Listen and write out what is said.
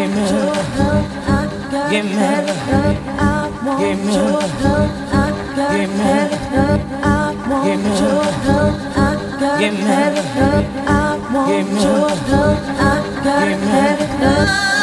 give me, your love. Give me, love. Give me, love. Give me, love. Give me, love. Give me, love. Give me, got give me, love.